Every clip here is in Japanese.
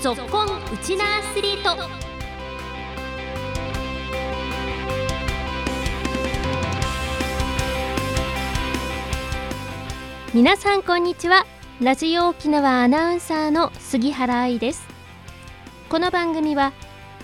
ぞっこんウチナアスリート。皆さんこんにちは。ラジオ沖縄アナウンサーの杉原愛です。この番組は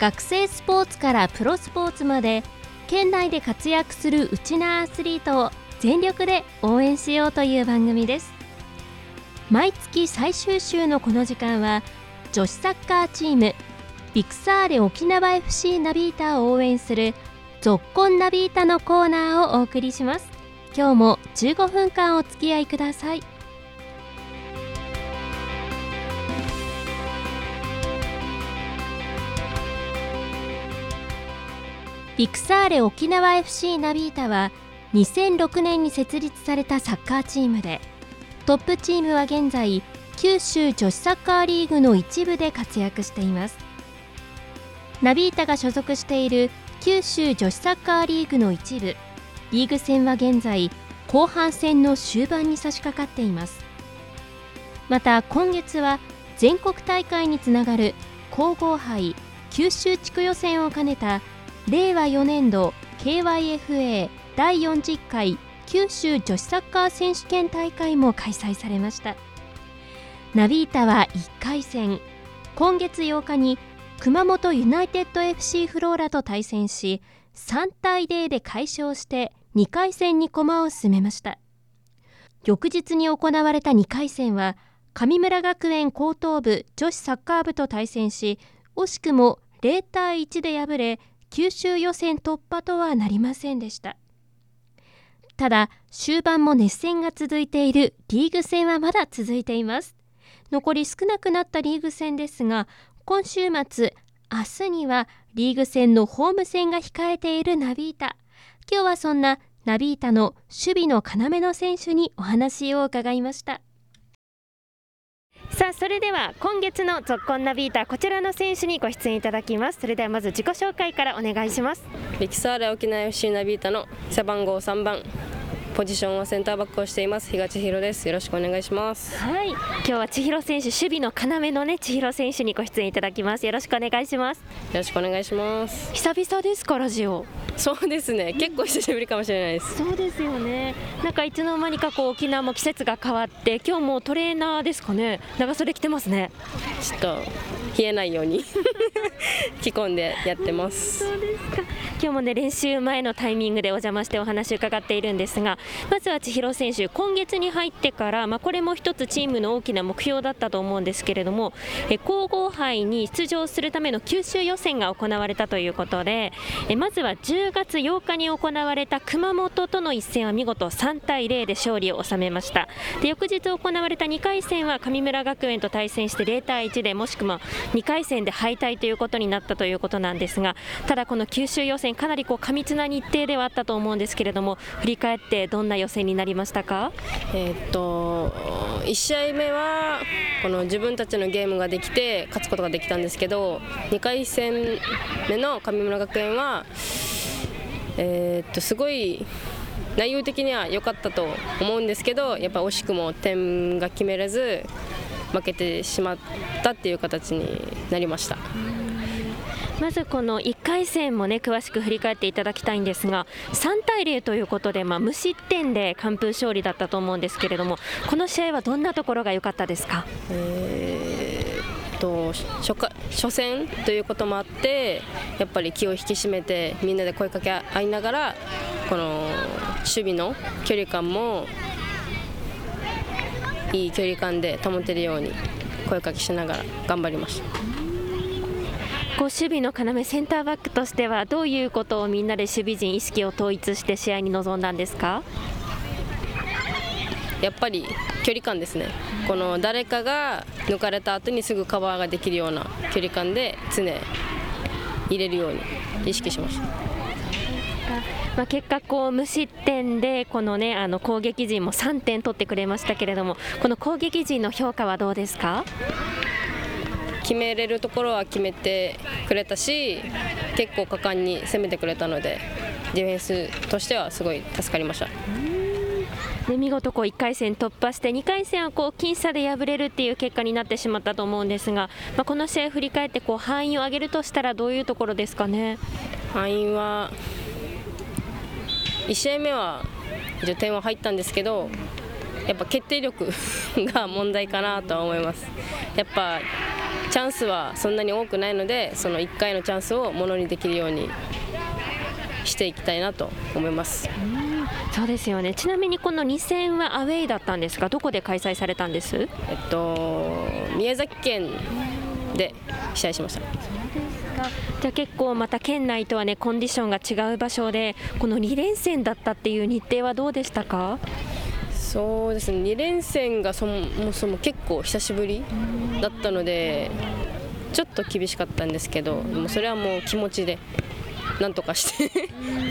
学生スポーツからプロスポーツまで県内で活躍するウチナアスリートを全力で応援しようという番組です。毎月最終週のこの時間は女子サッカーチームビクサーレ沖縄 FC ナビータを応援するぞっこんナビータのコーナーをお送りします。今日も15分間お付き合いください。ビクサーレ沖縄 FC ナビータは2006年に設立されたサッカーチームでトップチームは現在九州女子サッカーリーグの一部で活躍しています。ナビータが所属している九州女子サッカーリーグの一部。リーグ戦は現在後半戦の終盤に差し掛かっています。また今月は全国大会につながる皇后杯九州地区予選を兼ねた令和4年度 KYFA 第40回九州女子サッカー選手権大会も開催されました。ナビータは1回戦。今月8日に熊本ユナイテッド FC フローラと対戦し3対0で快勝して2回戦に駒を進めました。翌日に行われた2回戦は神村学園高等部女子サッカー部と対戦し惜しくも0対1で敗れ九州予選突破とはなりませんでした。ただ終盤も熱戦が続いているリーグ戦はまだ続いています。残り少なくなったリーグ戦ですが今週末明日にはリーグ戦のホーム戦が控えているナビータ。今日はそんなナビータの守備の要の選手にお話を伺いました。さあそれでは今月のゾッコンナビータこちらの選手にご出演いただきます。それではまず自己紹介からお願いします。ビキサーレ沖縄 FC ナビータの背番号3番ポジションはセンターバックをしています。東弘です。よろしくお願いします。はい。今日は千尋選手守備の要のね千尋選手にご出演いただきます。よろしくお願いします。よろしくお願いします。久々ですかラジオ。そうですね。結構久しぶりかもしれないです。そうですよね。なんかいつの間にかこう沖縄も季節が変わって今日もトレーナーですかね。長袖着てますね。ちょっと冷えないように 着込んでやってます。そうですか。今日もね練習前のタイミングでお邪魔してお話を伺っているんですがまずは千尋選手今月に入ってからまあ、これも一つチームの大きな目標だったと思うんですけれどもえ皇后杯に出場するための九州予選が行われたということでえまずは10月8日に行われた熊本との一戦は見事3対0で勝利を収めました。で翌日行われた2回戦は神村学園と対戦して0対1でもしくも2回戦で敗退ということになったということなんですがただこの九州予選かなりこう過密な日程ではあったと思うんですけれども振り返ってどんな予選になりましたか？えー、っと1試合目はこの自分たちのゲームができて勝つことができたんですけど2回戦目の神村学園はえー、っとすごい内容的には良かったと思うんですけどやっぱ惜しくも点が決めれず負けてしまったっていう形になりました。まずこの1回戦もね詳しく振り返っていただきたいんですが3対0ということで、まあ、無失点で完封勝利だったと思うんですけれどもこの試合はどんなところが良かったですか、えー、と初初戦ということもあってやっぱり気を引き締めてみんなで声かけ合いながらこの守備の距離感もいい距離感で保てるように声かけしながら頑張りました。こう守備の要センターバックとしてはどういうことをみんなで守備陣意識を統一して試合に臨んだんですか？やっぱり距離感ですね、この誰かが抜かれた後にすぐカバーができるような距離感で常入れるように意識しました。まあ、結果こう無失点でこのねあの攻撃陣も3点取ってくれましたけれどもこの攻撃陣の評価はどうですか？決めれるところは決めてくれたし結構果敢に攻めてくれたのでディフェンスとしてはすごい助かりました。で見事こう1回戦突破して2回戦はこう僅差で敗れるっていう結果になってしまったと思うんですが、まあ、この試合を振り返ってこう範囲を上げるとしたらどういうところですかね？範囲は1試合目は一応点は入ったんですけどやっぱ決定力 が問題かなとは思います。やっぱチャンスはそんなに多くないのでその1回のチャンスをものにできるようにしていきたいなと思います。そうですよね。ちなみにこの2戦はアウェイだったんですが、どこで開催されたんです？えっと宮崎県で試合しました。じゃあ結構また県内とはねコンディションが違う場所でこの2連戦だったっていう日程はどうでしたか？そうですね。2連戦がそもそも結構久しぶりだったのでちょっと厳しかったんですけどもそれはもう気持ちでなんとかして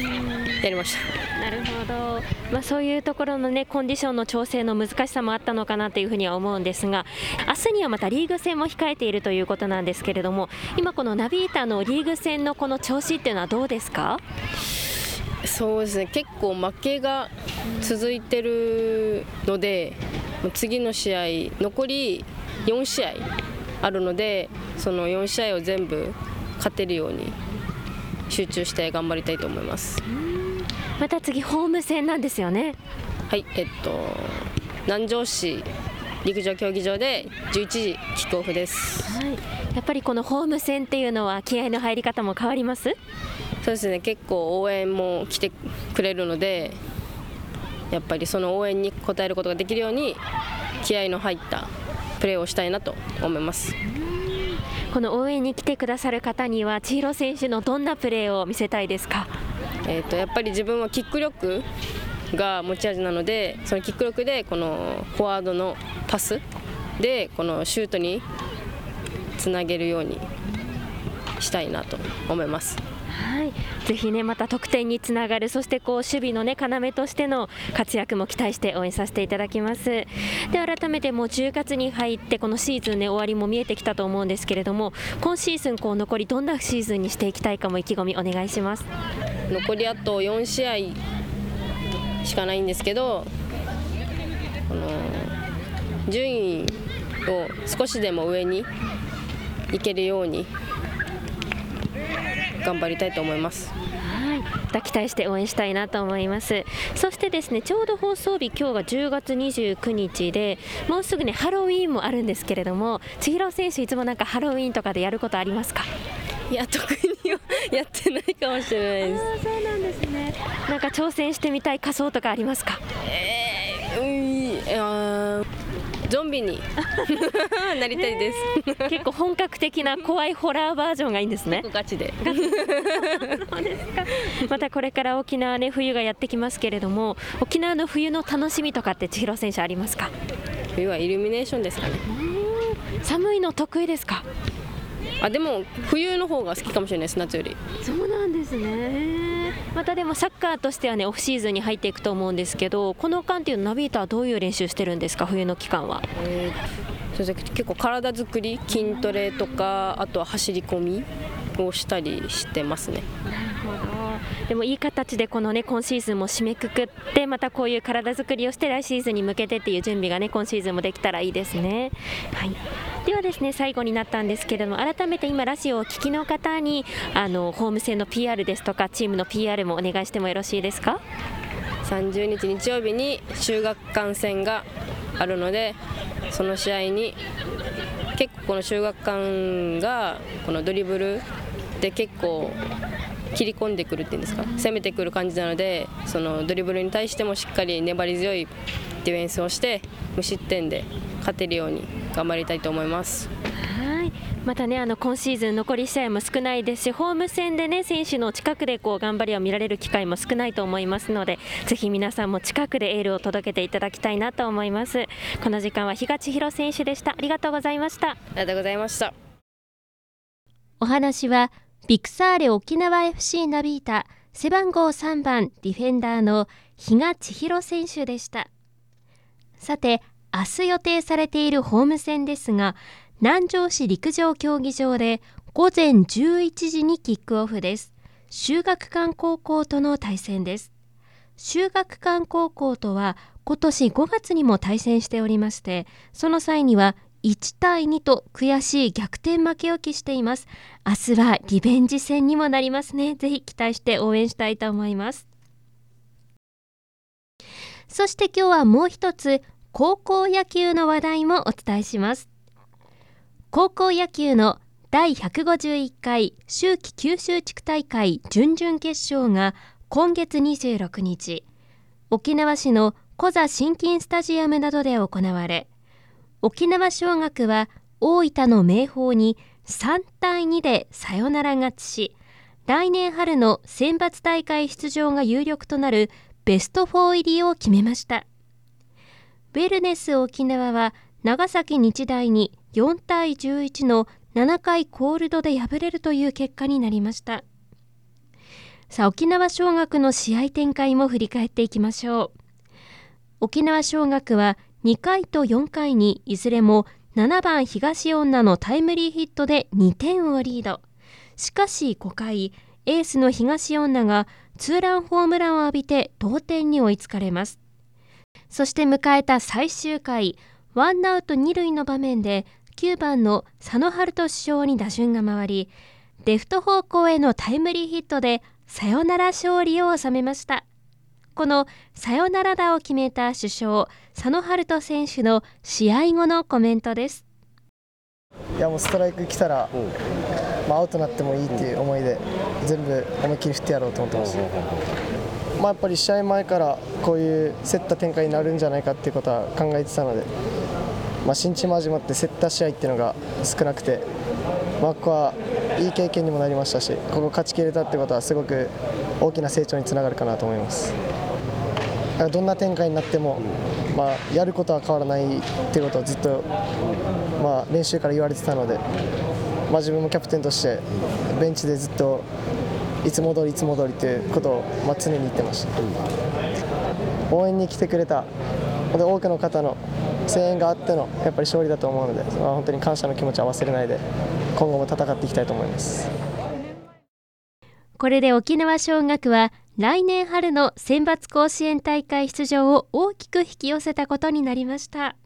やりました。なるほど、まあ、そういうところの、ね、コンディションの調整の難しさもあったのかなというふうには思うんですが明日にはまたリーグ戦も控えているということなんですけれども今、このナビータのリーグ戦のこの調子っていうのはどうですか？そうですね。結構負けが続いてるので次の試合残り4試合あるのでその4試合を全部勝てるように集中して頑張りたいと思います。また次ホーム戦なんですよね。はいえっと南城市陸上競技場で11時キックオフです、はい、やっぱりこのホーム戦っていうのは気合の入り方も変わります？そうですね結構応援も来てくれるのでやっぱりその応援に応えることができるように気合の入ったプレーをしたいなと思います。この応援に来てくださる方には千尋選手のどんなプレーを見せたいですか、えーと、やっぱり自分はキック力が持ち味なのでそのキック力でこのフォワードのパスでこのシュートにつなげるようにしたいなと思います。はい、ぜひねまた得点につながるそしてこう守備のね要としての活躍も期待して応援させていただきます。で改めてもう10月に入ってこのシーズンね終わりも見えてきたと思うんですけれども今シーズンこう残りどんなシーズンにしていきたいかも意気込みお願いします。残りあと4試合しかないんですけどこの順位を少しでも上に行けるように頑張りたいと思います。はい、ま期待して応援したいなと思います。そしてですねちょうど放送日今日が10月29日でもうすぐねハロウィーンもあるんですけれども千尋選手いつもなんかハロウィーンとかでやることありますか？いや特には やってないかもしれないです。そうなんですね。なんか挑戦してみたい仮装とかありますか？えー、うんあゾンビに。なりたいです、結構本格的な怖いホラーバージョンがいいんですね。ガチで。またこれから沖縄ね冬がやってきますけれども沖縄の冬の楽しみとかって千尋選手ありますか？冬はイルミネーションですかね。寒いの得意ですか？あでも冬の方が好きかもしれないです夏より。そうなんですね。またでもサッカーとしてはねオフシーズンに入っていくと思うんですけどこの間っていうのナビーターはどういう練習してるんですか？冬の期間は、えー、結構体作り筋トレとかあとは走り込みをしたりしてますね。なるほどでもいい形でこのね今シーズンも締めくくってまたこういう体作りをして来シーズンに向けてっていう準備がね今シーズンもできたらいいですね。はいではですね最後になったんですけれども改めて今ラジオをお聞きの方にあのホーム戦の PR ですとかチームの PR もお願いしてもよろしいですか？30日日曜日に修学館戦があるのでその試合に結構この修学館がこのドリブルで結構切り込んでくるっていうんですか？攻めてくる感じなのでそのドリブルに対してもしっかり粘り強いディフェンスをして無失点で勝てるように頑張りたいと思います。はい。またねあの今シーズン残り試合も少ないですしホーム戦でね選手の近くでこう頑張りを見られる機会も少ないと思いますのでぜひ皆さんも近くでエールを届けていただきたいなと思います。この時間は比嘉千尋選手でした。ありがとうございました。ありがとうございました。お話はビクサーレ沖縄 FC ナビータ背番号3番ディフェンダーの比嘉千尋選手でした。さて明日予定されているホーム戦ですが南城市陸上競技場で午前11時にキックオフです。修学館高校との対戦です。修学館高校とは今年5月にも対戦しておりましてその際には1対2と悔しい逆転負けを喫しています。明日はリベンジ戦にもなりますね。ぜひ期待して応援したいと思います。そして今日はもう一つ高校野球の話題もお伝えします。高校野球の第151回秋季九州地区大会準々決勝が今月26日沖縄市のコザ新金スタジアムなどで行われ沖縄尚学は大分の明豊に3対2でサヨナラ勝ちし来年春の選抜大会出場が有力となるベスト4入りを決めました。ウェルネス沖縄は長崎日大に4対11の7回コールドで敗れるという結果になりました。さあ沖縄尚学の試合展開も振り返っていきましょう。沖縄尚学は2回と4回にいずれも7番東女のタイムリーヒットで2点をリード。しかし5回エースの東女がツーランホームランを浴びて同点に追いつかれます。そして迎えた最終回ワンアウト2塁の場面で9番の佐野春人主将に打順が回りレフト方向へのタイムリーヒットでサヨナラ勝利を収めました。このサヨナラ打を決めた主将佐野春人選手の試合後のコメントです。いやもうストライク来たら、まあ、アウトになってもいいっていう思いで全部思いっきり振ってやろうと思ってました、まあ、やっぱり試合前からこういう競った展開になるんじゃないかっていうことは考えてたので、まあ、新チーム始まって競った試合っていうのが少なくて、まあ、ここはいい経験にもなりましたしここ勝ちきれたってことはすごく大きな成長につながるかなと思います。どんな展開になっても、まあ、やることは変わらないっていうことをずっと、まあ、練習から言われてたので、まあ、自分もキャプテンとしてベンチでずっといつも通りいつも通りということを、まあ、常に言ってました、応援に来てくれた多くの方の声援があってのやっぱり勝利だと思うので、まあ、本当に感謝の気持ちは忘れないで今後も戦っていきたいと思います。これで沖縄尚学は来年春の選抜甲子園大会出場を大きく引き寄せたことになりました。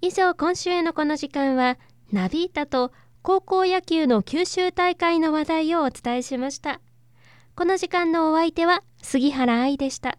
以上今週へのこの時間はナビータと高校野球の九州大会の話題をお伝えしました。この時間のお相手は杉原愛でした。